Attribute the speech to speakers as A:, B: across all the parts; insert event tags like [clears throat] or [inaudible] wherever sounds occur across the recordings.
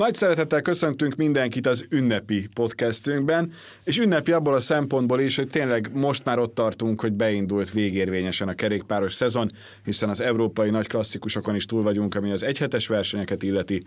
A: Nagy szeretettel köszöntünk mindenkit az ünnepi podcastünkben, és ünnepi abból a szempontból is, hogy tényleg most már ott tartunk, hogy beindult végérvényesen a kerékpáros szezon, hiszen az európai nagy klasszikusokon is túl vagyunk, ami az egyhetes versenyeket illeti,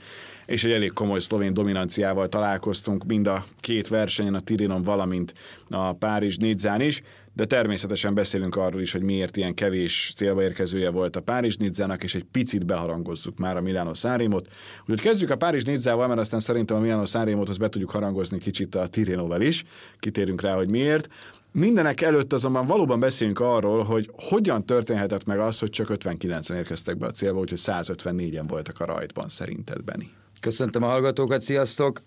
A: és egy elég komoly szlovén dominanciával találkoztunk mind a két versenyen, a Tirinon, valamint a Párizs Nidzán is de természetesen beszélünk arról is, hogy miért ilyen kevés célba érkezője volt a Párizs Nidzának, és egy picit beharangozzuk már a Milano Szárémot. Úgyhogy kezdjük a Párizs Nidzával, mert aztán szerintem a Milano Szárémot azt be tudjuk harangozni kicsit a Tirenovel is. Kitérünk rá, hogy miért. Mindenek előtt azonban valóban beszélünk arról, hogy hogyan történhetett meg az, hogy csak 59-en érkeztek be a célba, úgyhogy 154-en voltak a rajtban szerinted, Beni.
B: Köszöntöm a hallgatókat, sziasztok!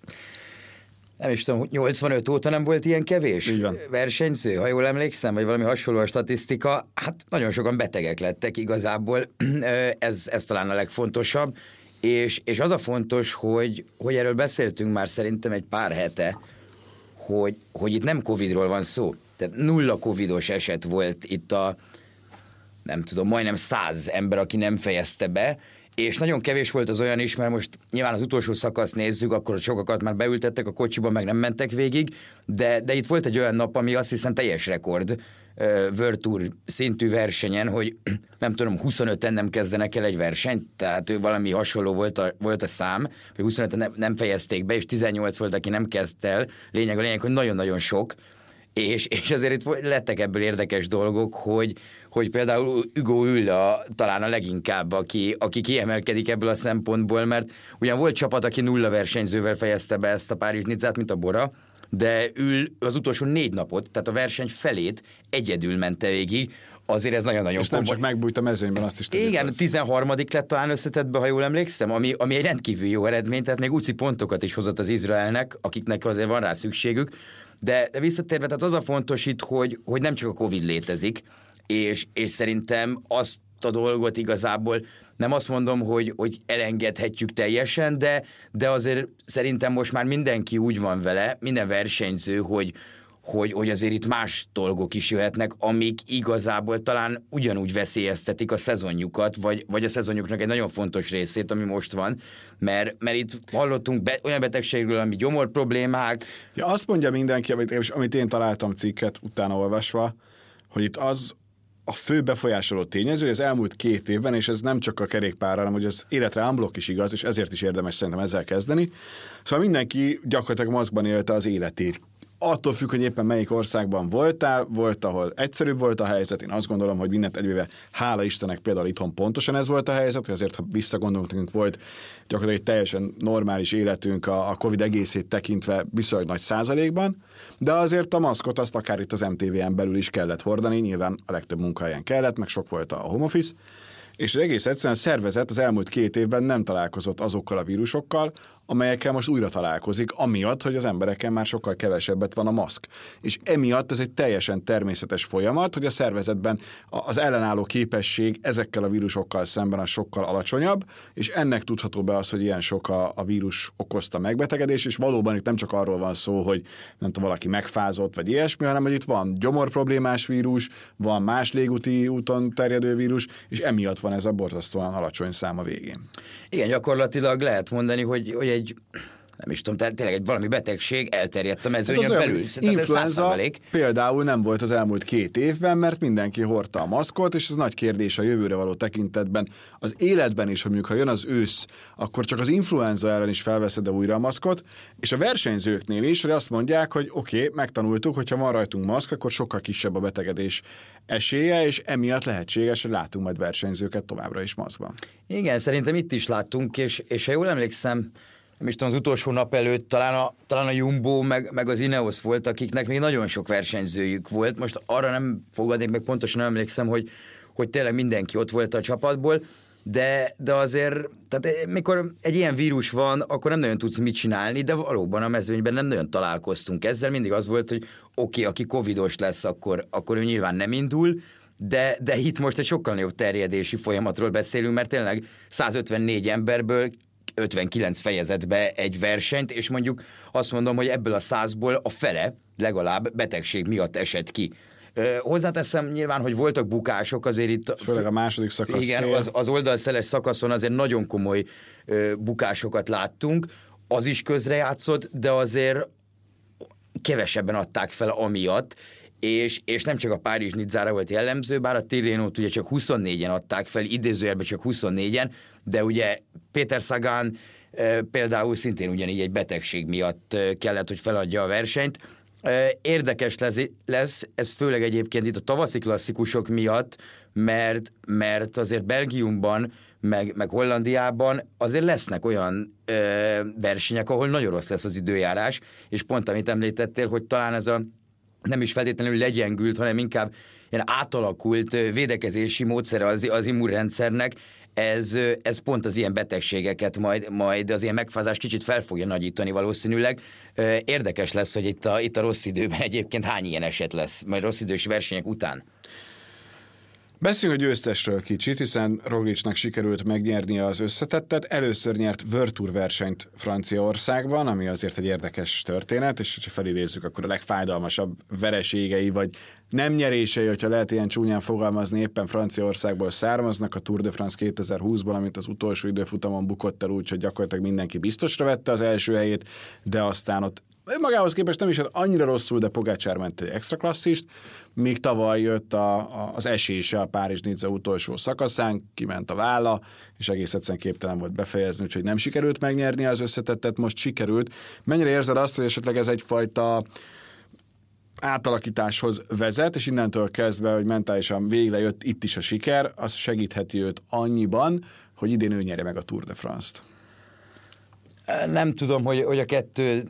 B: Nem is tudom, 85 óta nem volt ilyen kevés
A: Így van.
B: versenyző, ha jól emlékszem, vagy valami hasonló a statisztika. Hát nagyon sokan betegek lettek igazából, [clears throat] ez, ez talán a legfontosabb. És, és az a fontos, hogy, hogy erről beszéltünk már szerintem egy pár hete, hogy, hogy itt nem Covidról van szó. Tehát nulla Covidos eset volt itt a, nem tudom, majdnem száz ember, aki nem fejezte be, és nagyon kevés volt az olyan is, mert most nyilván az utolsó szakasz nézzük, akkor sokakat már beültettek a kocsiba, meg nem mentek végig, de, de itt volt egy olyan nap, ami azt hiszem teljes rekord World Tour szintű versenyen, hogy [clears throat] nem tudom, 25-en nem kezdenek el egy versenyt, tehát valami hasonló volt a, volt a szám, hogy 25-en nem, nem fejezték be, és 18 volt, aki nem kezdte el. Lényeg a lényeg, hogy nagyon-nagyon sok, és, és azért itt lettek ebből érdekes dolgok, hogy, hogy például Hugo Ül a, talán a leginkább, aki, aki kiemelkedik ebből a szempontból, mert ugyan volt csapat, aki nulla versenyzővel fejezte be ezt a Párizs Nizzát, mint a Bora, de ül az utolsó négy napot, tehát a verseny felét egyedül mente végig, azért ez nagyon-nagyon
A: És nem csak megbújt a mezőnyben, azt is tudjuk.
B: Igen, 13. lett talán összetettbe, ha jól emlékszem, ami, ami egy rendkívül jó eredmény, tehát még úci pontokat is hozott az Izraelnek, akiknek azért van rá szükségük, de, de visszatérve, tehát az a fontos itt, hogy, hogy nem csak a Covid létezik, és, és szerintem azt a dolgot igazából nem azt mondom, hogy, hogy elengedhetjük teljesen, de, de azért szerintem most már mindenki úgy van vele, minden versenyző, hogy, hogy, hogy azért itt más dolgok is jöhetnek, amik igazából talán ugyanúgy veszélyeztetik a szezonjukat, vagy, vagy a szezonjuknak egy nagyon fontos részét, ami most van, mert, mert itt hallottunk be, olyan betegségről, ami gyomor problémák.
A: Ja, azt mondja mindenki, amit, amit én találtam cikket utána olvasva, hogy itt az a fő befolyásoló tényező az elmúlt két évben, és ez nem csak a kerékpárra, hanem hogy az életre unblock is igaz, és ezért is érdemes szerintem ezzel kezdeni. Szóval mindenki gyakorlatilag maszkban élte az életét attól függ, hogy éppen melyik országban voltál, volt, ahol egyszerűbb volt a helyzet, én azt gondolom, hogy mindent egyvéve, hála Istennek például itthon pontosan ez volt a helyzet, hogy azért, ha visszagondolunk, nekünk volt gyakorlatilag egy teljesen normális életünk a, Covid egészét tekintve viszonylag nagy százalékban, de azért a maszkot azt akár itt az MTV-en belül is kellett hordani, nyilván a legtöbb munkahelyen kellett, meg sok volt a home office, és az egész egyszerűen a szervezet az elmúlt két évben nem találkozott azokkal a vírusokkal, amelyekkel most újra találkozik, amiatt, hogy az embereken már sokkal kevesebbet van a maszk. És emiatt ez egy teljesen természetes folyamat, hogy a szervezetben az ellenálló képesség ezekkel a vírusokkal szemben a sokkal alacsonyabb, és ennek tudható be az, hogy ilyen sok a, a vírus okozta megbetegedés, és valóban itt nem csak arról van szó, hogy nem tudom, valaki megfázott, vagy ilyesmi, hanem hogy itt van gyomor problémás vírus, van más légúti úton terjedő vírus, és emiatt van ez a borzasztóan alacsony szám a végén.
B: Igen, gyakorlatilag lehet mondani, hogy, hogy egy nem is tudom, tényleg egy valami betegség elterjedt a mezőnyön hát belül.
A: Influenza például nem volt az elmúlt két évben, mert mindenki hordta a maszkot, és ez nagy kérdés a jövőre való tekintetben. Az életben is, hogy mondjuk, ha jön az ősz, akkor csak az influenza ellen is felveszed újra a maszkot, és a versenyzőknél is, hogy azt mondják, hogy oké, okay, megtanultuk, hogy ha van rajtunk maszk, akkor sokkal kisebb a betegedés esélye, és emiatt lehetséges, hogy látunk majd versenyzőket továbbra is maszkban.
B: Igen, szerintem itt is láttunk, és, és ha jól emlékszem, nem is tudom, az utolsó nap előtt talán a, talán a Jumbo meg, meg az Ineos volt, akiknek még nagyon sok versenyzőjük volt. Most arra nem fogadnék meg pontosan nem emlékszem, hogy, hogy tényleg mindenki ott volt a csapatból, de, de azért, tehát mikor egy ilyen vírus van, akkor nem nagyon tudsz mit csinálni, de valóban a mezőnyben nem nagyon találkoztunk ezzel. Mindig az volt, hogy oké, okay, aki covidos lesz, akkor, akkor ő nyilván nem indul, de, de itt most egy sokkal nagyobb terjedési folyamatról beszélünk, mert tényleg 154 emberből 59 fejezetbe egy versenyt, és mondjuk azt mondom, hogy ebből a százból a fele legalább betegség miatt esett ki. Hozzáteszem nyilván, hogy voltak bukások azért itt.
A: Főleg a második szakasz.
B: Igen, az, az oldalszeles szakaszon azért nagyon komoly bukásokat láttunk, az is közrejátszott, de azért kevesebben adták fel amiatt, és, és nem csak a Párizs Nidzára volt jellemző, bár a Tirénót ugye csak 24-en adták fel, idézőjelben csak 24-en, de ugye Péter Sagan például szintén ugyanígy egy betegség miatt kellett, hogy feladja a versenyt. Érdekes lesz, lesz ez főleg egyébként itt a tavaszi klasszikusok miatt, mert, mert azért Belgiumban, meg, meg Hollandiában azért lesznek olyan ö, versenyek, ahol nagyon rossz lesz az időjárás, és pont amit említettél, hogy talán ez a nem is feltétlenül legyengült, hanem inkább ilyen átalakult védekezési módszere az, az immunrendszernek, ez, ez pont az ilyen betegségeket majd, majd az ilyen megfázás kicsit fel fogja nagyítani valószínűleg. Érdekes lesz, hogy itt a, itt a rossz időben egyébként hány ilyen eset lesz, majd rossz idős versenyek után.
A: Beszéljünk a győztesről kicsit, hiszen Roglicnak sikerült megnyernie az összetettet. Először nyert Virtur versenyt Franciaországban, ami azért egy érdekes történet, és ha felidézzük, akkor a legfájdalmasabb vereségei, vagy nem nyerései, hogyha lehet ilyen csúnyán fogalmazni, éppen Franciaországból származnak, a Tour de France 2020-ból, amit az utolsó időfutamon bukott el úgy, hogy gyakorlatilag mindenki biztosra vette az első helyét, de aztán ott magához képest nem is hát annyira rosszul, de Pogácsár ment egy extra klasszist, míg tavaly jött a, a, az esése a párizs nidza utolsó szakaszán, kiment a válla, és egész egyszerűen képtelen volt befejezni, úgyhogy nem sikerült megnyerni az összetettet, most sikerült. Mennyire érzed azt, hogy esetleg ez egyfajta átalakításhoz vezet, és innentől kezdve, hogy mentálisan végre jött itt is a siker, az segítheti őt annyiban, hogy idén ő nyerje meg a Tour de France-t.
B: Nem tudom, hogy, hogy a kettő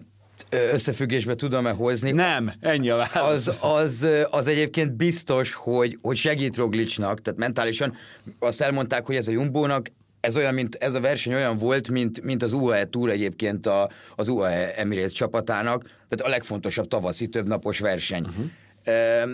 B: összefüggésbe tudom-e hozni.
A: Nem, ennyi a
B: válasz. Az, az, az egyébként biztos, hogy, hogy segít Roglicsnak, tehát mentálisan azt elmondták, hogy ez a Jumbónak ez olyan, mint ez a verseny olyan volt, mint, mint az UAE Tour egyébként a, az UAE Emirates csapatának, tehát a legfontosabb tavaszi többnapos verseny. Uh-huh. E,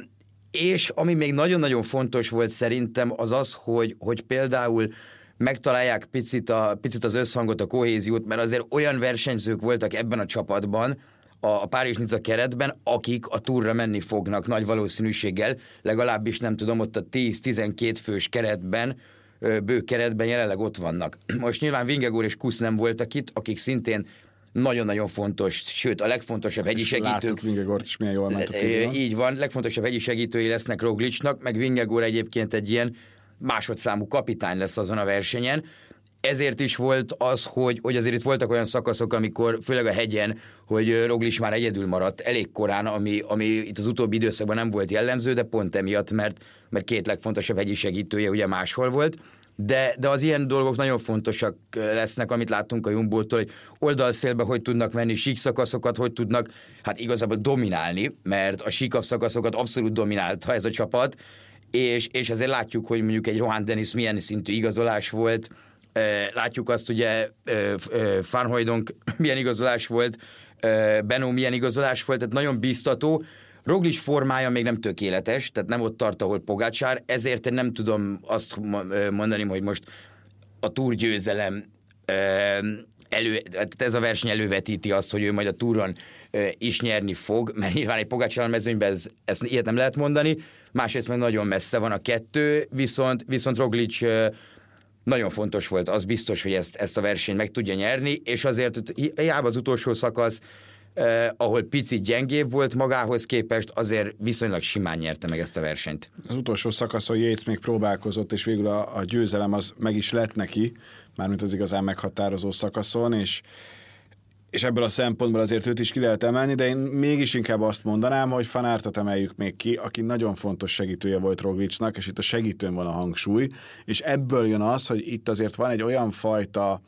B: és ami még nagyon-nagyon fontos volt szerintem, az az, hogy, hogy például megtalálják picit, a, picit az összhangot, a kohéziót, mert azért olyan versenyzők voltak ebben a csapatban, a, a párizs Nica keretben, akik a túra menni fognak nagy valószínűséggel, legalábbis nem tudom, ott a 10-12 fős keretben, bő keretben jelenleg ott vannak. [clears throat] Most nyilván Vingegor és Kusz nem voltak itt, akik szintén nagyon-nagyon fontos, sőt a legfontosabb hegyi segítők.
A: Vingegort is milyen jól ment a
B: Így van, legfontosabb hegyi segítői lesznek Roglicsnak, meg Vingegor egyébként egy ilyen másodszámú kapitány lesz azon a versenyen. Ezért is volt az, hogy, hogy azért itt voltak olyan szakaszok, amikor főleg a hegyen, hogy Roglis már egyedül maradt elég korán, ami, ami itt az utóbbi időszakban nem volt jellemző, de pont emiatt, mert, mert két legfontosabb hegyi segítője ugye máshol volt. De, de az ilyen dolgok nagyon fontosak lesznek, amit láttunk a Jumbo-tól, hogy oldalszélbe hogy tudnak menni, sík szakaszokat hogy tudnak, hát igazából dominálni, mert a síkabb szakaszokat abszolút dominálta ez a csapat, és, és azért látjuk, hogy mondjuk egy Rohan Dennis milyen szintű igazolás volt, látjuk azt ugye Farhojdonk [coughs] milyen igazolás volt, Benó milyen igazolás volt, tehát nagyon biztató. Roglis formája még nem tökéletes, tehát nem ott tart, ahol Pogácsár, ezért én nem tudom azt mondani, hogy most a túrgyőzelem elő, tehát ez a verseny elővetíti azt, hogy ő majd a túron is nyerni fog, mert nyilván egy Pogácsár mezőnyben ez, ezt ilyet nem lehet mondani, másrészt meg nagyon messze van a kettő, viszont, viszont Roglic nagyon fontos volt, az biztos, hogy ezt, ezt a versenyt meg tudja nyerni, és azért hiába az utolsó szakasz, eh, ahol picit gyengébb volt magához képest, azért viszonylag simán nyerte meg ezt a versenyt.
A: Az utolsó szakaszon Yates még próbálkozott, és végül a, a győzelem az meg is lett neki, mármint az igazán meghatározó szakaszon, és és ebből a szempontból azért őt is ki lehet emelni, de én mégis inkább azt mondanám, hogy Fanártat emeljük még ki, aki nagyon fontos segítője volt Roglicsnak, és itt a segítőn van a hangsúly, és ebből jön az, hogy itt azért van egy olyan fajta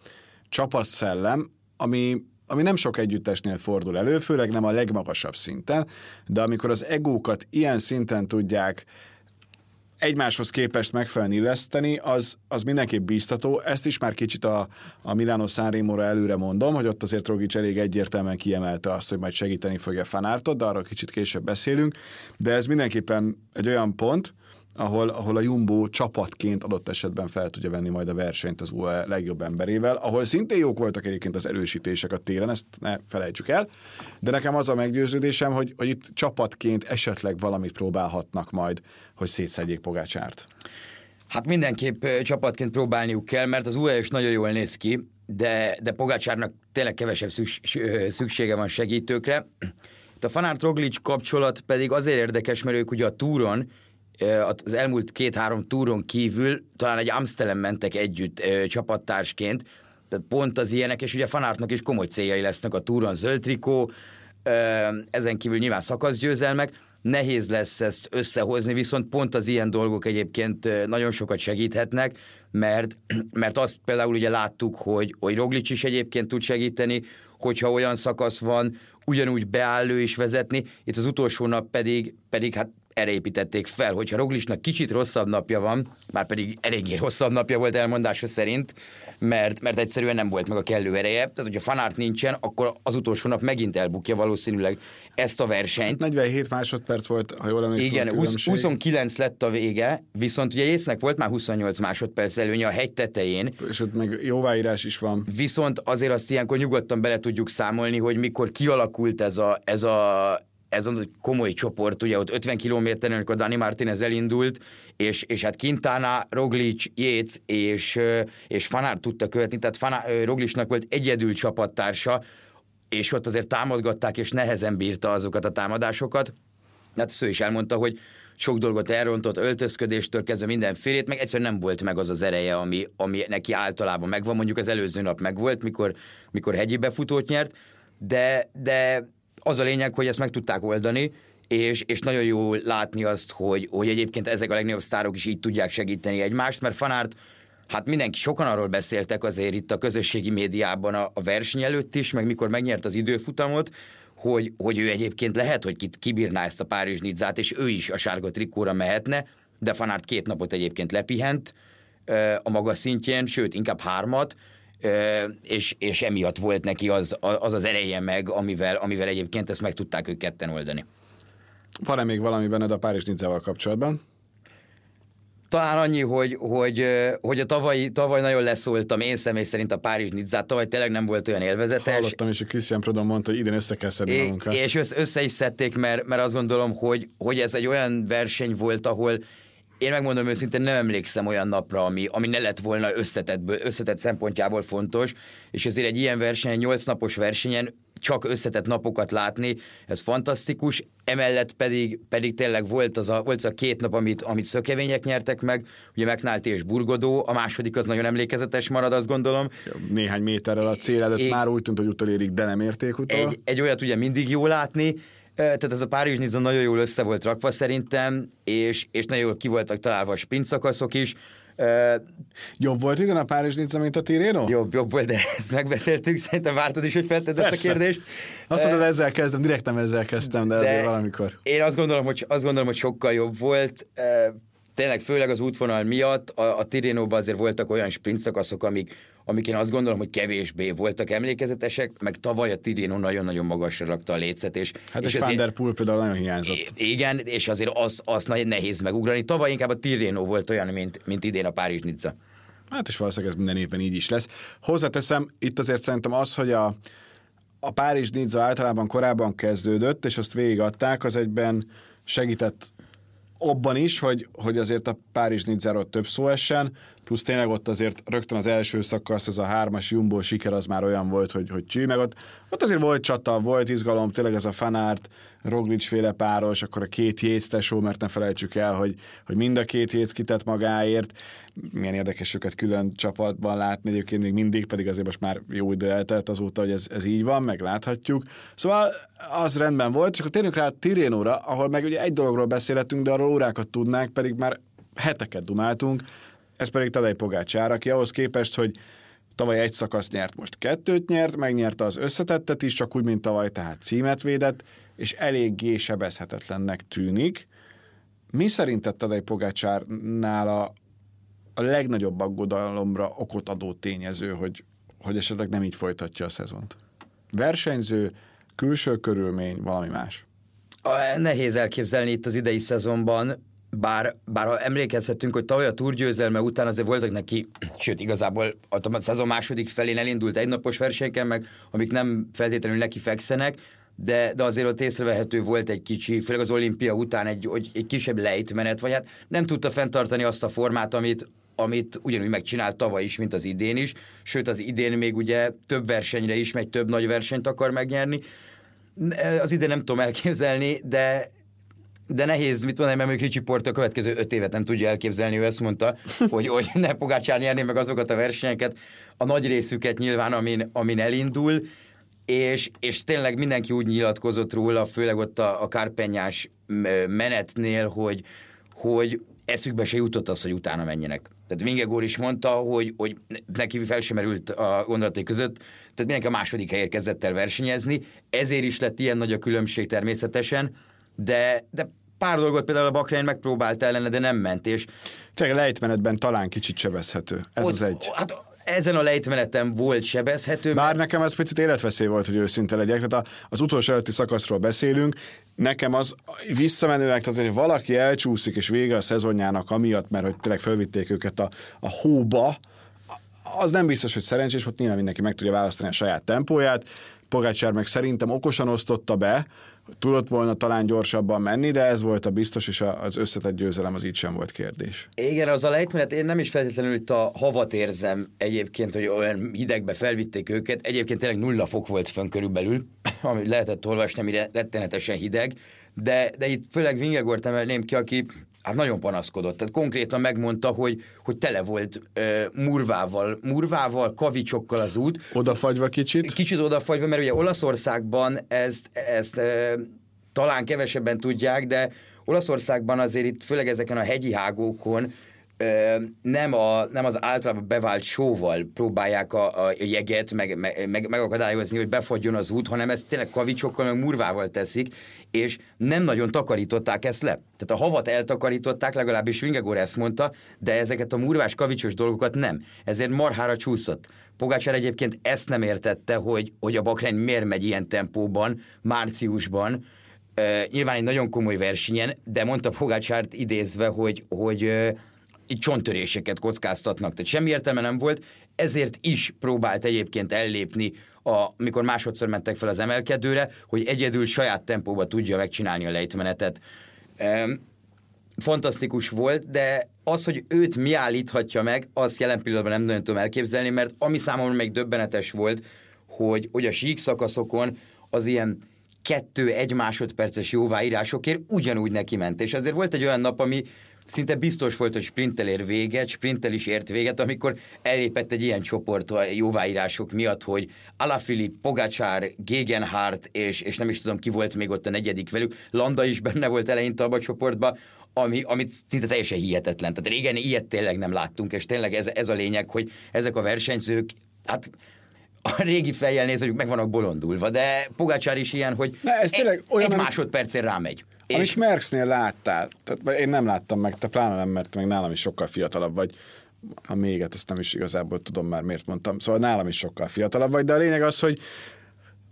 A: csapatszellem, ami ami nem sok együttesnél fordul elő, főleg nem a legmagasabb szinten, de amikor az egókat ilyen szinten tudják egymáshoz képest megfelelően illeszteni, az, az mindenképp bíztató. Ezt is már kicsit a, a Milano Sanremo-ra előre mondom, hogy ott azért Rogic elég egyértelműen kiemelte azt, hogy majd segíteni fogja Fanártot, de arról kicsit később beszélünk. De ez mindenképpen egy olyan pont, ahol, ahol a Jumbo csapatként adott esetben fel tudja venni majd a versenyt az UAE legjobb emberével, ahol szintén jók voltak egyébként az erősítések a téren, ezt ne felejtsük el, de nekem az a meggyőződésem, hogy, hogy itt csapatként esetleg valamit próbálhatnak majd, hogy szétszedjék Pogácsárt.
B: Hát mindenképp csapatként próbálniuk kell, mert az UAE is nagyon jól néz ki, de, de Pogácsárnak tényleg kevesebb szüksége van segítőkre. Itt a Fanart Roglic kapcsolat pedig azért érdekes, mert ők ugye a túron az elmúlt két-három túron kívül talán egy Amstelen mentek együtt csapattársként, tehát pont az ilyenek, és ugye Fanártnak is komoly céljai lesznek a túron, zöld trikó, ezen kívül nyilván szakaszgyőzelmek, nehéz lesz ezt összehozni, viszont pont az ilyen dolgok egyébként nagyon sokat segíthetnek, mert, [clears throat] mert azt például ugye láttuk, hogy, hogy Roglic is egyébként tud segíteni, hogyha olyan szakasz van, ugyanúgy beállő is vezetni, itt az utolsó nap pedig, pedig hát erre építették fel, hogyha Roglisnak kicsit rosszabb napja van, már pedig eléggé rosszabb napja volt elmondása szerint, mert, mert egyszerűen nem volt meg a kellő ereje. Tehát, hogyha fanárt nincsen, akkor az utolsó nap megint elbukja valószínűleg ezt a versenyt.
A: 47 másodperc volt, ha jól emlékszem.
B: Igen, 20, 29 lett a vége, viszont ugye észnek volt már 28 másodperc előnye a hegy tetején.
A: És ott meg jóváírás is van.
B: Viszont azért azt ilyenkor nyugodtan bele tudjuk számolni, hogy mikor kialakult ez a, ez a ez az komoly csoport, ugye ott 50 kilométeren, amikor Dani Martinez elindult, és, és hát Quintana, Roglic, Yates és, és Fanár tudta követni, tehát Fanár, Roglicnak volt egyedül csapattársa, és ott azért támadgatták, és nehezen bírta azokat a támadásokat. Hát ezt ő is elmondta, hogy sok dolgot elrontott, öltözködéstől kezdve mindenfélét, meg egyszerűen nem volt meg az az ereje, ami, ami neki általában megvan. Mondjuk az előző nap megvolt, mikor, mikor hegyi befutót nyert, de, de az a lényeg, hogy ezt meg tudták oldani, és, és nagyon jó látni azt, hogy, hogy egyébként ezek a legnagyobb sztárok is így tudják segíteni egymást, mert Fanárt Hát mindenki, sokan arról beszéltek azért itt a közösségi médiában a, a verseny előtt is, meg mikor megnyert az időfutamot, hogy, hogy ő egyébként lehet, hogy kibírná ezt a Párizs Nidzát, és ő is a sárga trikóra mehetne, de Fanárt két napot egyébként lepihent a maga szintjén, sőt, inkább hármat, és, és emiatt volt neki az, az az ereje meg, amivel, amivel egyébként ezt meg tudták ők ketten oldani.
A: Van-e még valami benned a Párizs Nizzával kapcsolatban?
B: Talán annyi, hogy, hogy, hogy a tavaly, tavaly nagyon leszóltam én személy szerint a Párizs Nizzát, tavaly tényleg nem volt olyan élvezetes.
A: Hallottam is, hogy Christian Prodon mondta, hogy idén össze kell szedni magunkat.
B: És össze is szedték, mert, mert azt gondolom, hogy, hogy ez egy olyan verseny volt, ahol én megmondom őszintén, nem emlékszem olyan napra, ami, ami ne lett volna összetettből, összetett szempontjából fontos, és ezért egy ilyen versenyen, nyolc napos versenyen csak összetett napokat látni, ez fantasztikus, emellett pedig, pedig tényleg volt az a, volt az a két nap, amit, amit szökevények nyertek meg, ugye McNulty és Burgodó, a második az nagyon emlékezetes marad, azt gondolom.
A: Néhány méterrel a cél előtt é, már úgy tűnt, hogy utolérik, de nem érték utol.
B: Egy, egy olyat ugye mindig jó látni, tehát ez a Párizs Niza nagyon jól össze volt rakva szerintem, és, és nagyon jól ki voltak találva a sprint szakaszok is.
A: Jobb volt igen a Párizs Niza, mint a Tireno?
B: Jobb, jobb volt, de ezt megbeszéltük, szerintem vártad is, hogy feltedd ezt a kérdést.
A: Azt mondod, ezzel kezdem, direkt nem ezzel kezdtem, de, de azért valamikor.
B: Én azt gondolom, hogy, azt gondolom, hogy sokkal jobb volt tényleg főleg az útvonal miatt a, a Tirénóban azért voltak olyan sprint szakaszok, amik, amik én azt gondolom, hogy kevésbé voltak emlékezetesek, meg tavaly a Tirénó nagyon-nagyon magasra rakta a lécet. És,
A: hát
B: és,
A: és Van der Poel például nagyon hiányzott.
B: Igen, és azért azt, azt nagyon nehéz megugrani. Tavaly inkább a Tirénó volt olyan, mint, mint idén a Párizs Nizza.
A: Hát és valószínűleg ez minden évben így is lesz. Hozzáteszem, itt azért szerintem az, hogy a, a Párizs Nizza általában korábban kezdődött, és azt végigadták, az egyben segített abban is, hogy, hogy azért a Párizs Nidzáról több szó essen, plusz tényleg ott azért rögtön az első szakasz, ez a hármas Jumbo siker az már olyan volt, hogy, hogy csű, meg ott, ott azért volt csata, volt izgalom, tényleg ez a fanárt, Roglic féle páros, akkor a két Yates tesó, mert ne felejtsük el, hogy, hogy mind a két Yates kitett magáért, milyen érdekes őket külön csapatban látni, egyébként még mindig, pedig azért most már jó idő eltelt azóta, hogy ez, ez így van, meg láthatjuk. Szóval az rendben volt, és akkor térjünk rá a Tirénóra, ahol meg ugye egy dologról beszélhetünk, de arról órákat tudnánk, pedig már heteket dumáltunk, ez pedig Tadej Pogácsár, aki ahhoz képest, hogy tavaly egy szakaszt nyert, most kettőt nyert, megnyerte az összetettet is, csak úgy, mint tavaly, tehát címet védett, és eléggé sebezhetetlennek tűnik. Mi szerinted Tadej Pogácsárnál a, a legnagyobb aggodalomra okot adó tényező, hogy, hogy esetleg nem így folytatja a szezont? Versenyző, külső körülmény, valami más?
B: Nehéz elképzelni itt az idei szezonban, bár, bár ha emlékezhetünk, hogy tavaly a túrgyőzelme után azért voltak neki, sőt igazából a szezon második felén elindult egynapos versenyeken, meg amik nem feltétlenül neki fekszenek, de, de azért ott észrevehető volt egy kicsi, főleg az olimpia után egy, egy, kisebb lejtmenet, vagy hát nem tudta fenntartani azt a formát, amit, amit ugyanúgy megcsinált tavaly is, mint az idén is, sőt az idén még ugye több versenyre is megy, több nagy versenyt akar megnyerni. Az idén nem tudom elképzelni, de de nehéz, mit mondani, mert Ricsi Porto a következő öt évet nem tudja elképzelni, ő ezt mondta, hogy, hogy ne Pogácsán nyerni meg azokat a versenyeket, a nagy részüket nyilván, amin, amin elindul, és, és tényleg mindenki úgy nyilatkozott róla, főleg ott a, a kárpenyás menetnél, hogy, hogy eszükbe se jutott az, hogy utána menjenek. Tehát Vingegor is mondta, hogy, hogy neki fel sem merült a gondolatai között, tehát mindenki a második helyért kezdett el versenyezni, ezért is lett ilyen nagy a különbség természetesen, de, de pár dolgot például a Bakrein megpróbált ellene, de nem ment, és...
A: Tényleg lejtmenetben talán kicsit sebezhető. Ez ott, az egy.
B: Hát ezen a lejtmenetem volt sebezhető.
A: Bár mert... nekem ez picit életveszély volt, hogy őszinte legyek. Tehát az utolsó előtti szakaszról beszélünk. Nekem az visszamenőleg, tehát hogy valaki elcsúszik és vége a szezonjának amiatt, mert hogy tényleg felvitték őket a, a hóba, az nem biztos, hogy szerencsés, ott nyilván mindenki meg tudja választani a saját tempóját. Pogácsár meg szerintem okosan osztotta be, tudott volna talán gyorsabban menni, de ez volt a biztos, és az összetett győzelem az így sem volt kérdés.
B: Igen, az a lejtmenet, én nem is feltétlenül itt a havat érzem egyébként, hogy olyan hidegbe felvitték őket. Egyébként tényleg nulla fok volt fönn körülbelül, [clears throat] amit lehetett olvasni, amire rettenetesen hideg, de, de itt főleg Vingegort emelném ki, aki hát nagyon panaszkodott. Tehát konkrétan megmondta, hogy, hogy tele volt uh, murvával, murvával, kavicsokkal az út.
A: Odafagyva kicsit?
B: Kicsit odafagyva, mert ugye Olaszországban ezt, ezt uh, talán kevesebben tudják, de Olaszországban azért itt főleg ezeken a hegyi hágókon nem, a, nem az általában bevált sóval próbálják a, a jeget meg, meg, megakadályozni, hogy befagyjon az út, hanem ezt tényleg kavicsokkal, meg murvával teszik, és nem nagyon takarították ezt le. Tehát a havat eltakarították, legalábbis Vingegor ezt mondta, de ezeket a murvás kavicsos dolgokat nem. Ezért marhára csúszott. Pogácsár egyébként ezt nem értette, hogy, hogy a Bakrány miért megy ilyen tempóban, márciusban, Uh, nyilván egy nagyon komoly versenyen, de mondta Pogácsárt idézve, hogy, hogy uh, így csonttöréseket kockáztatnak, tehát semmi értelme nem volt, ezért is próbált egyébként ellépni, mikor másodszor mentek fel az emelkedőre, hogy egyedül saját tempóba tudja megcsinálni a lejtmenetet. Ehm, fantasztikus volt, de az, hogy őt mi állíthatja meg, azt jelen pillanatban nem nagyon tudom elképzelni, mert ami számomra még döbbenetes volt, hogy, hogy a sík szakaszokon az ilyen kettő-egy másodperces jóváírásokért ugyanúgy neki ment. És azért volt egy olyan nap, ami szinte biztos volt, hogy sprintel ér véget, sprintel is ért véget, amikor elépett egy ilyen csoport a jóváírások miatt, hogy Alaphilipp, Pogacsár, Gegenhardt, és, és nem is tudom ki volt még ott a negyedik velük, Landa is benne volt eleinte abban a csoportban, ami, amit szinte teljesen hihetetlen. Tehát régen ilyet tényleg nem láttunk, és tényleg ez, ez a lényeg, hogy ezek a versenyzők, hát a régi fejjel néz, hogy meg vannak bolondulva, de Pogácsár is ilyen, hogy
A: ne, ez tényleg
B: egy, olyan, egy másodpercén rámegy.
A: Amit és... Merckxnél láttál, tehát én nem láttam meg, te pláne nem, mert meg nálam is sokkal fiatalabb vagy, a méget, ezt nem is igazából tudom már miért mondtam, szóval nálam is sokkal fiatalabb vagy, de a lényeg az, hogy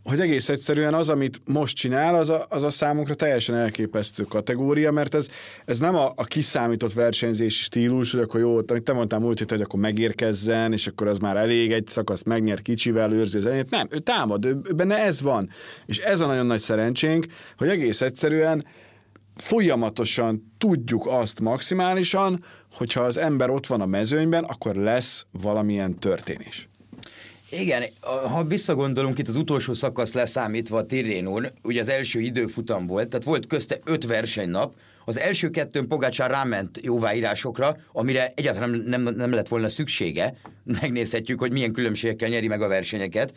A: hogy egész egyszerűen az, amit most csinál, az a, az a számunkra teljesen elképesztő kategória, mert ez, ez nem a, a kiszámított versenyzési stílus, hogy akkor jó, amit te mondtál múlt hét, hogy akkor megérkezzen, és akkor az már elég, egy szakaszt megnyer kicsivel, őrzi az enyét. Nem, ő támad, ő, benne ez van. És ez a nagyon nagy szerencsénk, hogy egész egyszerűen folyamatosan tudjuk azt maximálisan, hogyha az ember ott van a mezőnyben, akkor lesz valamilyen történés.
B: Igen, ha visszagondolunk itt az utolsó szakasz leszámítva a Tirrénón, ugye az első időfutam volt, tehát volt közte öt versenynap, az első kettőn Pogácsár ráment jóváírásokra, amire egyáltalán nem, nem, nem lett volna szüksége. Megnézhetjük, hogy milyen különbségekkel nyeri meg a versenyeket.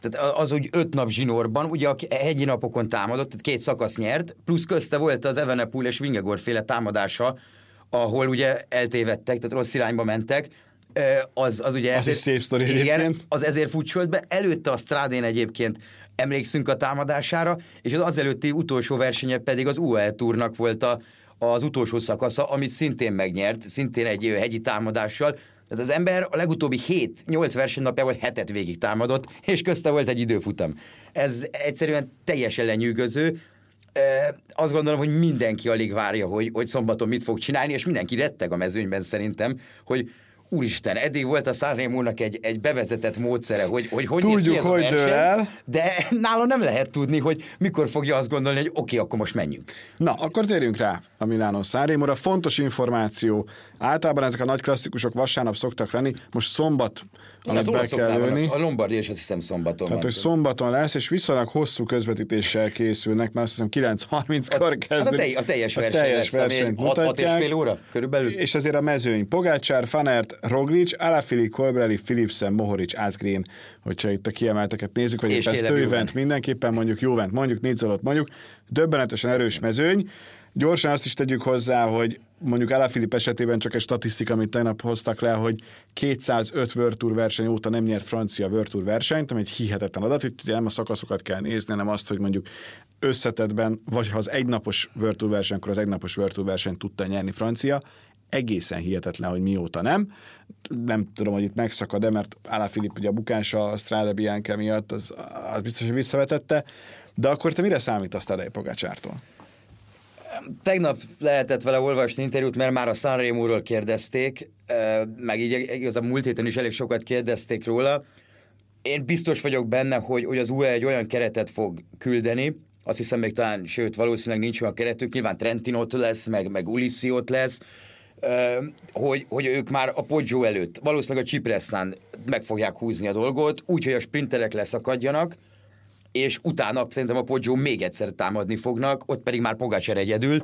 B: Tehát az úgy öt nap zsinórban, ugye a hegyi napokon támadott, tehát két szakasz nyert, plusz közte volt az Evenepul és Vingegor féle támadása, ahol ugye eltévedtek, tehát rossz irányba mentek, az, az ugye...
A: Az ezért, is szép sztori
B: igen, az ezért futsolt be. Előtte a Strádén egyébként emlékszünk a támadására, és az azelőtti utolsó versenye pedig az UL Tournak volt a, az utolsó szakasza, amit szintén megnyert, szintén egy hegyi támadással. Ez az ember a legutóbbi 7-8 versenynapjával hetet végig támadott, és közte volt egy időfutam. Ez egyszerűen teljesen lenyűgöző. azt gondolom, hogy mindenki alig várja, hogy, hogy szombaton mit fog csinálni, és mindenki retteg a mezőnyben szerintem, hogy úristen, eddig volt a Sanremo-nak egy, egy bevezetett módszere, hogy hogy, hogy
A: Tudjuk,
B: néz ki ez
A: hogy
B: a verseny,
A: el.
B: de nála nem lehet tudni, hogy mikor fogja azt gondolni, hogy oké, okay, akkor most menjünk.
A: Na, akkor térjünk rá a Milánó Sanremo-ra. Fontos információ. Általában ezek a nagy klasszikusok vasárnap szoktak lenni, most szombat,
B: az
A: be kell lőni.
B: a Lombardi és azt hiszem szombaton
A: Tehát, hogy szombaton lesz, és viszonylag hosszú közvetítéssel készülnek, mert azt hiszem 9.30-kor
B: Hát a,
A: kezdődik.
B: telj, a teljes
A: a
B: verseny
A: teljes
B: lesz,
A: versenyt
B: ami 6 és fél óra körülbelül.
A: És azért a mezőny Pogácsár, Fanert, Roglic, Alaphilipp, Colbrelli, Philipsen, Mohoric, Asgreen, hogyha itt a kiemelteket nézzük, vagy éppen Stuyvent mindenképpen mondjuk Juvent, mondjuk Nizzolot mondjuk, döbbenetesen erős mezőny. Gyorsan azt is tegyük hozzá, hogy mondjuk Alaphilipp esetében csak egy statisztika, amit tegnap hoztak le, hogy 205 World Tour verseny óta nem nyert francia World Tour versenyt, ami egy hihetetlen adat, hogy ugye nem a szakaszokat kell nézni, hanem azt, hogy mondjuk összetetben, vagy ha az egynapos World Tour verseny, akkor az egynapos World Tour versenyt tudta nyerni francia, egészen hihetetlen, hogy mióta nem. Nem tudom, hogy itt megszakad-e, mert Alaphilipp ugye a bukása a Strade Bianca miatt, az, az biztos, hogy visszavetette. De akkor te mire számítasz Tadej Pogácsártól?
B: Tegnap lehetett vele olvasni interjút, mert már a Sanremo-ról kérdezték, meg így igazából múlt héten is elég sokat kérdezték róla. Én biztos vagyok benne, hogy, hogy az UE egy olyan keretet fog küldeni, azt hiszem még talán, sőt, valószínűleg nincs olyan keretük, nyilván Trentin ott lesz, meg, meg Ulissi ott lesz, hogy, hogy ők már a Poggio előtt, valószínűleg a Cipresszán meg fogják húzni a dolgot, úgyhogy a sprinterek leszakadjanak, és utána szerintem a Poggio még egyszer támadni fognak, ott pedig már Pogácsár egyedül.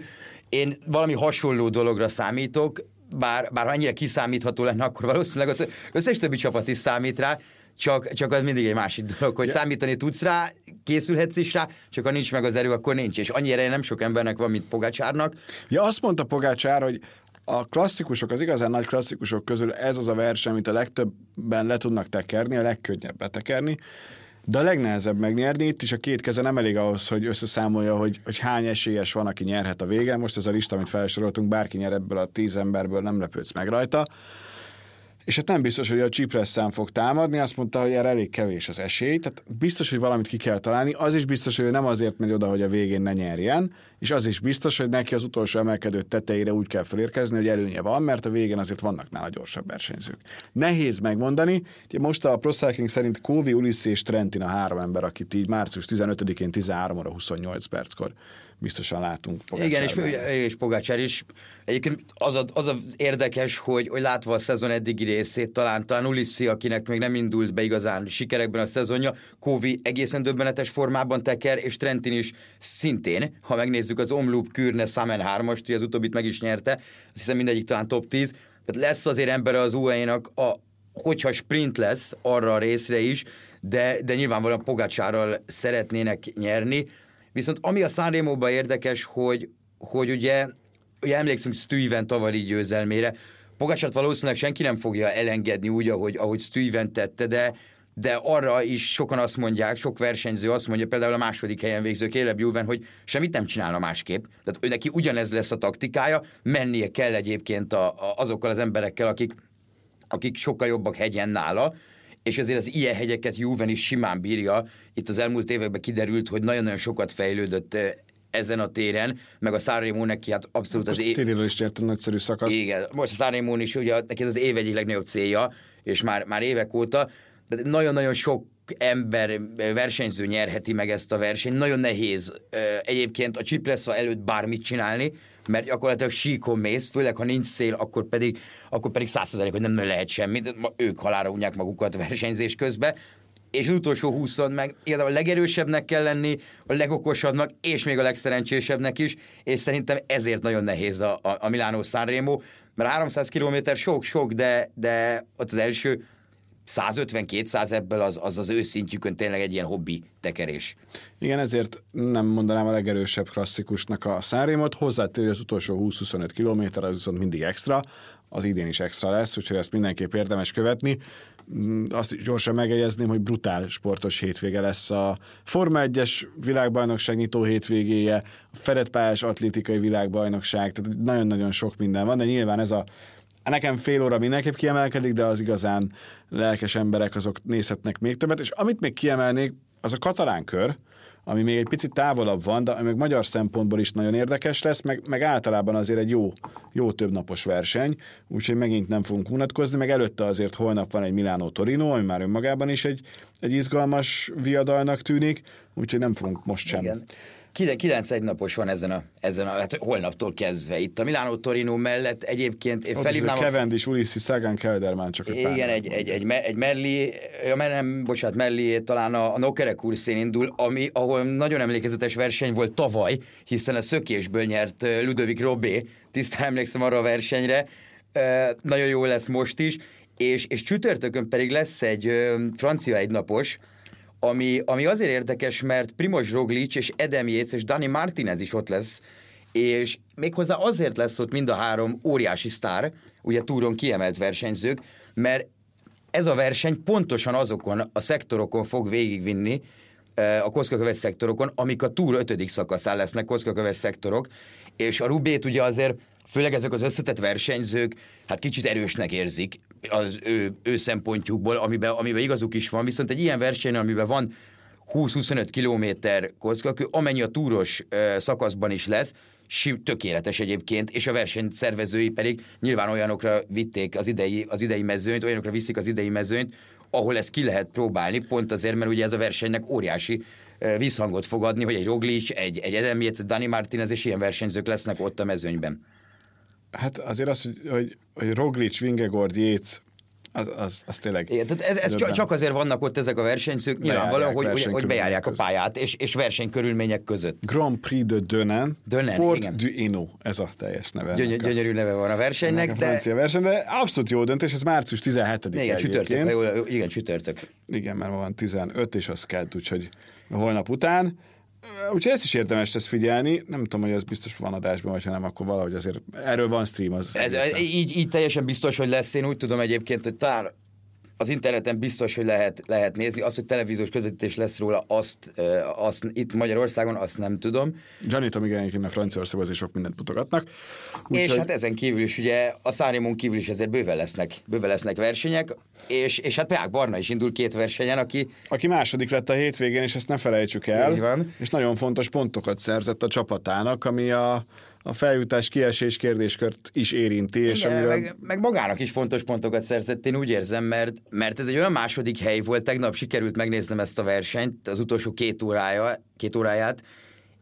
B: Én valami hasonló dologra számítok, bár, bár ha ennyire kiszámítható lenne, akkor valószínűleg az összes többi csapat is számít rá, csak, csak az mindig egy másik dolog, hogy ja. számítani tudsz rá, készülhetsz is rá, csak ha nincs meg az erő, akkor nincs. És annyira nem sok embernek van, mint Pogácsárnak.
A: Ja, azt mondta Pogácsár, hogy a klasszikusok, az igazán nagy klasszikusok közül ez az a verseny, amit a legtöbben le tudnak tekerni, a legkönnyebb letekerni, de a legnehezebb megnyerni. Itt is a két keze nem elég ahhoz, hogy összeszámolja, hogy, hogy hány esélyes van, aki nyerhet a végen. Most ez a lista, amit felsoroltunk, bárki nyer ebből a tíz emberből, nem lepődsz meg rajta. És hát nem biztos, hogy a Csipresszán fog támadni, azt mondta, hogy erre elég kevés az esély, tehát biztos, hogy valamit ki kell találni, az is biztos, hogy nem azért megy oda, hogy a végén ne nyerjen, és az is biztos, hogy neki az utolsó emelkedő tetejére úgy kell felérkezni, hogy előnye van, mert a végén azért vannak nála gyorsabb versenyzők. Nehéz megmondani, most a Pro Cycling szerint Kóvi, Ulissi és Trentin a három ember, akit így március 15-én 13 óra 28 perckor biztosan látunk.
B: Igen, és, és Pogácsár is. Egyébként az, a, az az érdekes, hogy, hogy látva a szezon eddigi részét, talán, talán Ulissi, akinek még nem indult be igazán sikerekben a szezonja, Kóvi egészen döbbenetes formában teker, és Trentin is szintén, ha megnézzük az Omloop, Kürne, Samen 3 ugye az utóbbit meg is nyerte, azt hiszem mindegyik talán top 10, tehát lesz azért ember az UE-nak, a, hogyha sprint lesz arra a részre is, de, de nyilvánvalóan Pogácsárral szeretnének nyerni, Viszont ami a Sanremo-ban érdekes, hogy, hogy ugye, ugye emlékszünk Stuyven tavalyi győzelmére, Pogácsát valószínűleg senki nem fogja elengedni úgy, ahogy, ahogy Stuyven tette, de, de arra is sokan azt mondják, sok versenyző azt mondja, például a második helyen végző Caleb Juven, hogy semmit nem csinálna másképp. Tehát ő neki ugyanez lesz a taktikája, mennie kell egyébként a, a, azokkal az emberekkel, akik, akik sokkal jobbak hegyen nála, és ezért az ilyen hegyeket Juven is simán bírja. Itt az elmúlt években kiderült, hogy nagyon-nagyon sokat fejlődött eh, ezen a téren, meg a Sanremo neki hát abszolút az év...
A: Tériről is nyert nagyszerű szakasz.
B: Igen, most a Sanremo is ugye neki az év egyik legnagyobb célja, és már, már évek óta, de nagyon-nagyon sok ember, versenyző nyerheti meg ezt a versenyt. Nagyon nehéz eh, egyébként a Cipressa előtt bármit csinálni, mert gyakorlatilag síkon mész, főleg ha nincs szél, akkor pedig, akkor pedig százszerzalék, hogy nem lehet semmit, Ma ők halára unják magukat versenyzés közben, és az utolsó húszon meg igazából a legerősebbnek kell lenni, a legokosabbnak, és még a legszerencsésebbnek is, és szerintem ezért nagyon nehéz a, a, a Milánó Sanremo, mert 300 km sok-sok, de, de ott az első 150-200 ebből az, az az őszintjükön tényleg egy ilyen hobbi tekerés.
A: Igen, ezért nem mondanám a legerősebb klasszikusnak a Sanremot. Hozzátér, az utolsó 20-25 km az viszont mindig extra, az idén is extra lesz, úgyhogy ezt mindenképp érdemes követni. Mm, Azt is gyorsan megjegyezném, hogy brutál sportos hétvége lesz a Forma 1-es világbajnokság nyitó hétvégéje, a fedett atlétikai világbajnokság, tehát nagyon-nagyon sok minden van, de nyilván ez a Nekem fél óra mindenképp kiemelkedik, de az igazán lelkes emberek azok nézhetnek még többet, és amit még kiemelnék, az a katalán kör, ami még egy picit távolabb van, de meg magyar szempontból is nagyon érdekes lesz, meg, meg általában azért egy jó, jó többnapos verseny, úgyhogy megint nem fogunk unatkozni, meg előtte azért holnap van egy Milánó Torino, ami már önmagában is egy, egy izgalmas viadalnak tűnik, úgyhogy nem fogunk most sem. Igen.
B: Kilenc egy napos van ezen a, ezen a, hát holnaptól kezdve itt. A Milánó Torino mellett. Egyébként
A: én Ott felhívnám... Is a Cavendish, Ulysses, Sagan, Kelderman csak
B: egy Igen, egy, egy, egy, egy Merli, ja, nem, bocsánat, Merli talán a, a Nokere kurszén indul, ami, ahol nagyon emlékezetes verseny volt tavaly, hiszen a szökésből nyert Ludovic Robé, tisztán emlékszem arra a versenyre, nagyon jó lesz most is, és, és csütörtökön pedig lesz egy francia egynapos, ami, ami azért érdekes, mert Primoz Roglic és Edem Yates és Dani Martinez is ott lesz, és méghozzá azért lesz ott mind a három óriási sztár, ugye túron kiemelt versenyzők, mert ez a verseny pontosan azokon a szektorokon fog végigvinni, a koszkaköves szektorokon, amik a túr ötödik szakaszán lesznek koszkaköves szektorok, és a Rubét ugye azért, főleg ezek az összetett versenyzők, hát kicsit erősnek érzik az ő, ő szempontjukból, amiben, amiben igazuk is van, viszont egy ilyen verseny, amiben van 20-25 kilométer kockakő, amennyi a túros ö, szakaszban is lesz, tökéletes egyébként, és a verseny szervezői pedig nyilván olyanokra vitték az idei, az idei mezőnyt, olyanokra viszik az idei mezőnyt, ahol ezt ki lehet próbálni, pont azért, mert ugye ez a versenynek óriási visszhangot fog adni, hogy egy Roglic, egy, egy Edem Yates, Dani Martinez és ilyen versenyzők lesznek ott a mezőnyben.
A: Hát azért az, hogy, hogy, hogy Roglic, Vingegord, Yates, az, az, az tényleg...
B: Igen, tehát ez, ez csak azért vannak ott ezek a versenyzők, nyilvánvalóan, hogy, hogy, hogy bejárják között. a pályát, és, és versenykörülmények között.
A: Grand Prix de Dönen, Dönen Port igen. du Ino, ez a teljes neve.
B: Gyöny- gyönyörű neve van a versenynek. A
A: de... francia verseny, de abszolút jó döntés, ez március 17
B: Igen, csütörtök, igen, csütörtök.
A: Igen, mert ma van 15, és az kedd, úgyhogy holnap után. Úgyhogy ezt is érdemes lesz figyelni. Nem tudom, hogy ez biztos van adásban, vagy ha nem, akkor valahogy azért erről van stream. Az
B: ez, így, így teljesen biztos, hogy lesz. Én úgy tudom egyébként, hogy talán az interneten biztos, hogy lehet, lehet nézni. Az, hogy televíziós közvetítés lesz róla, azt, azt itt Magyarországon, azt nem tudom.
A: Gyanítom, igen, mert Franciaországban azért sok mindent mutogatnak.
B: Úgy, és hogy... hát ezen kívül is ugye a Szárimon kívül is ezért bőven lesznek, bőven lesznek versenyek, és, és hát Peák Barna is indul két versenyen, aki...
A: Aki második lett a hétvégén, és ezt ne felejtsük el. Így van. És nagyon fontos pontokat szerzett a csapatának, ami a a feljutás kiesés kérdéskört is érinti.
B: És Igen, amiről... meg, meg, magának is fontos pontokat szerzett, én úgy érzem, mert, mert ez egy olyan második hely volt, tegnap sikerült megnéznem ezt a versenyt, az utolsó két, órája, két óráját,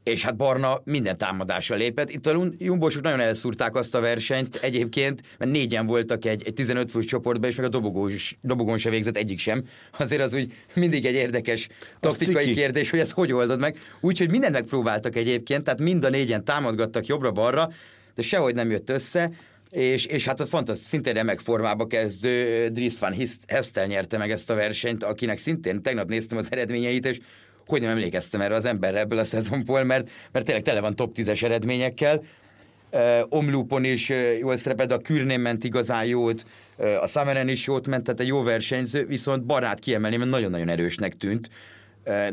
B: és hát Barna minden támadásra lépett. Itt a jumbósok nagyon elszúrták azt a versenyt egyébként, mert négyen voltak egy, egy 15 fős csoportban, és meg a dobogón, dobogón se végzett egyik sem. Azért az úgy mindig egy érdekes taktikai kérdés, hogy ez hogy oldod meg. Úgyhogy mindent megpróbáltak egyébként, tehát mind a négyen támadgattak jobbra-balra, de sehogy nem jött össze. És, és hát a fantasztikus, szintén remek formába kezdő Dries van Hestel nyerte meg ezt a versenyt, akinek szintén tegnap néztem az eredményeit, és hogy nem emlékeztem erre az emberre ebből a szezonból, mert, mert tényleg tele van top 10-es eredményekkel. Uh, is uh, jól szerepelt, a Kürnén ment igazán jót, a Sameren is jót ment, tehát egy jó versenyző, viszont barát kiemelni, mert nagyon-nagyon erősnek tűnt.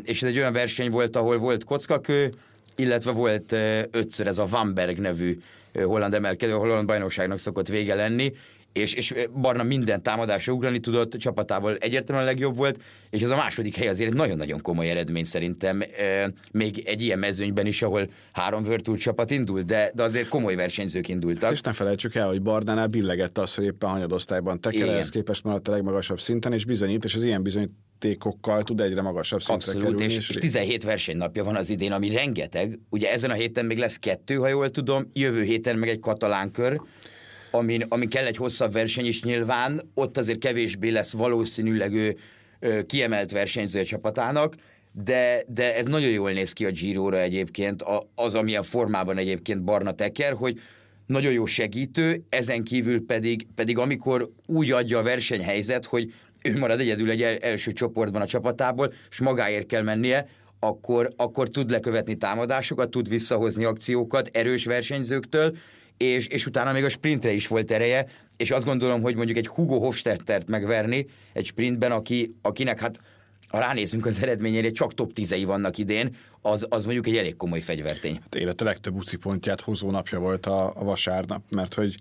B: És ez egy olyan verseny volt, ahol volt kockakő, illetve volt ötször ez a Vanberg nevű holland emelkedő, holland bajnokságnak szokott vége lenni, és, és Barna minden támadásra ugrani tudott, csapatából egyértelműen legjobb volt, és ez a második hely azért egy nagyon-nagyon komoly eredmény szerintem, e, még egy ilyen mezőnyben is, ahol három Virtual csapat indult, de, de azért komoly versenyzők indultak.
A: És ne felejtsük el, hogy Barnánál billegett az, hogy éppen hanyadosztályban teker, ehhez képest maradt a legmagasabb szinten, és bizonyít, és az ilyen bizonyítékokkal tud egyre magasabb szintre
B: Abszolút, kerülni. És, és 17 versenynapja van az idén, ami rengeteg. Ugye ezen a héten még lesz kettő, ha jól tudom, jövő héten meg egy katalán kör, amin, amin kell egy hosszabb verseny is nyilván, ott azért kevésbé lesz valószínűleg ő kiemelt versenyző a csapatának, de, de ez nagyon jól néz ki a giro egyébként, az, amilyen formában egyébként Barna Teker, hogy nagyon jó segítő, ezen kívül pedig, pedig amikor úgy adja a versenyhelyzet, hogy ő marad egyedül egy első csoportban a csapatából, és magáért kell mennie, akkor, akkor tud lekövetni támadásokat, tud visszahozni akciókat erős versenyzőktől, és, és utána még a sprintre is volt ereje, és azt gondolom, hogy mondjuk egy Hugo Hofstettert megverni egy sprintben, aki, akinek hát ha ránézünk az eredményére, csak top 10 vannak idén, az, az mondjuk egy elég komoly fegyvertény.
A: Hát élete legtöbb UCI pontját hozó napja volt a, a vasárnap, mert hogy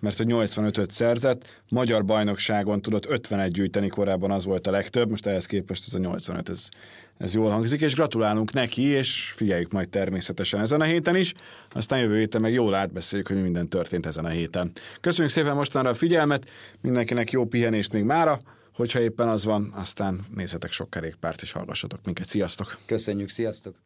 A: mert hogy 85-öt szerzett, magyar bajnokságon tudott 51 gyűjteni, korábban az volt a legtöbb, most ehhez képest ez a 85, ez, ez jól hangzik, és gratulálunk neki, és figyeljük majd természetesen ezen a héten is, aztán jövő héten meg jól átbeszéljük, hogy mi minden történt ezen a héten. Köszönjük szépen mostanra a figyelmet, mindenkinek jó pihenést még mára, hogyha éppen az van, aztán nézzetek sok kerékpárt és hallgassatok minket. Sziasztok!
B: Köszönjük, sziasztok!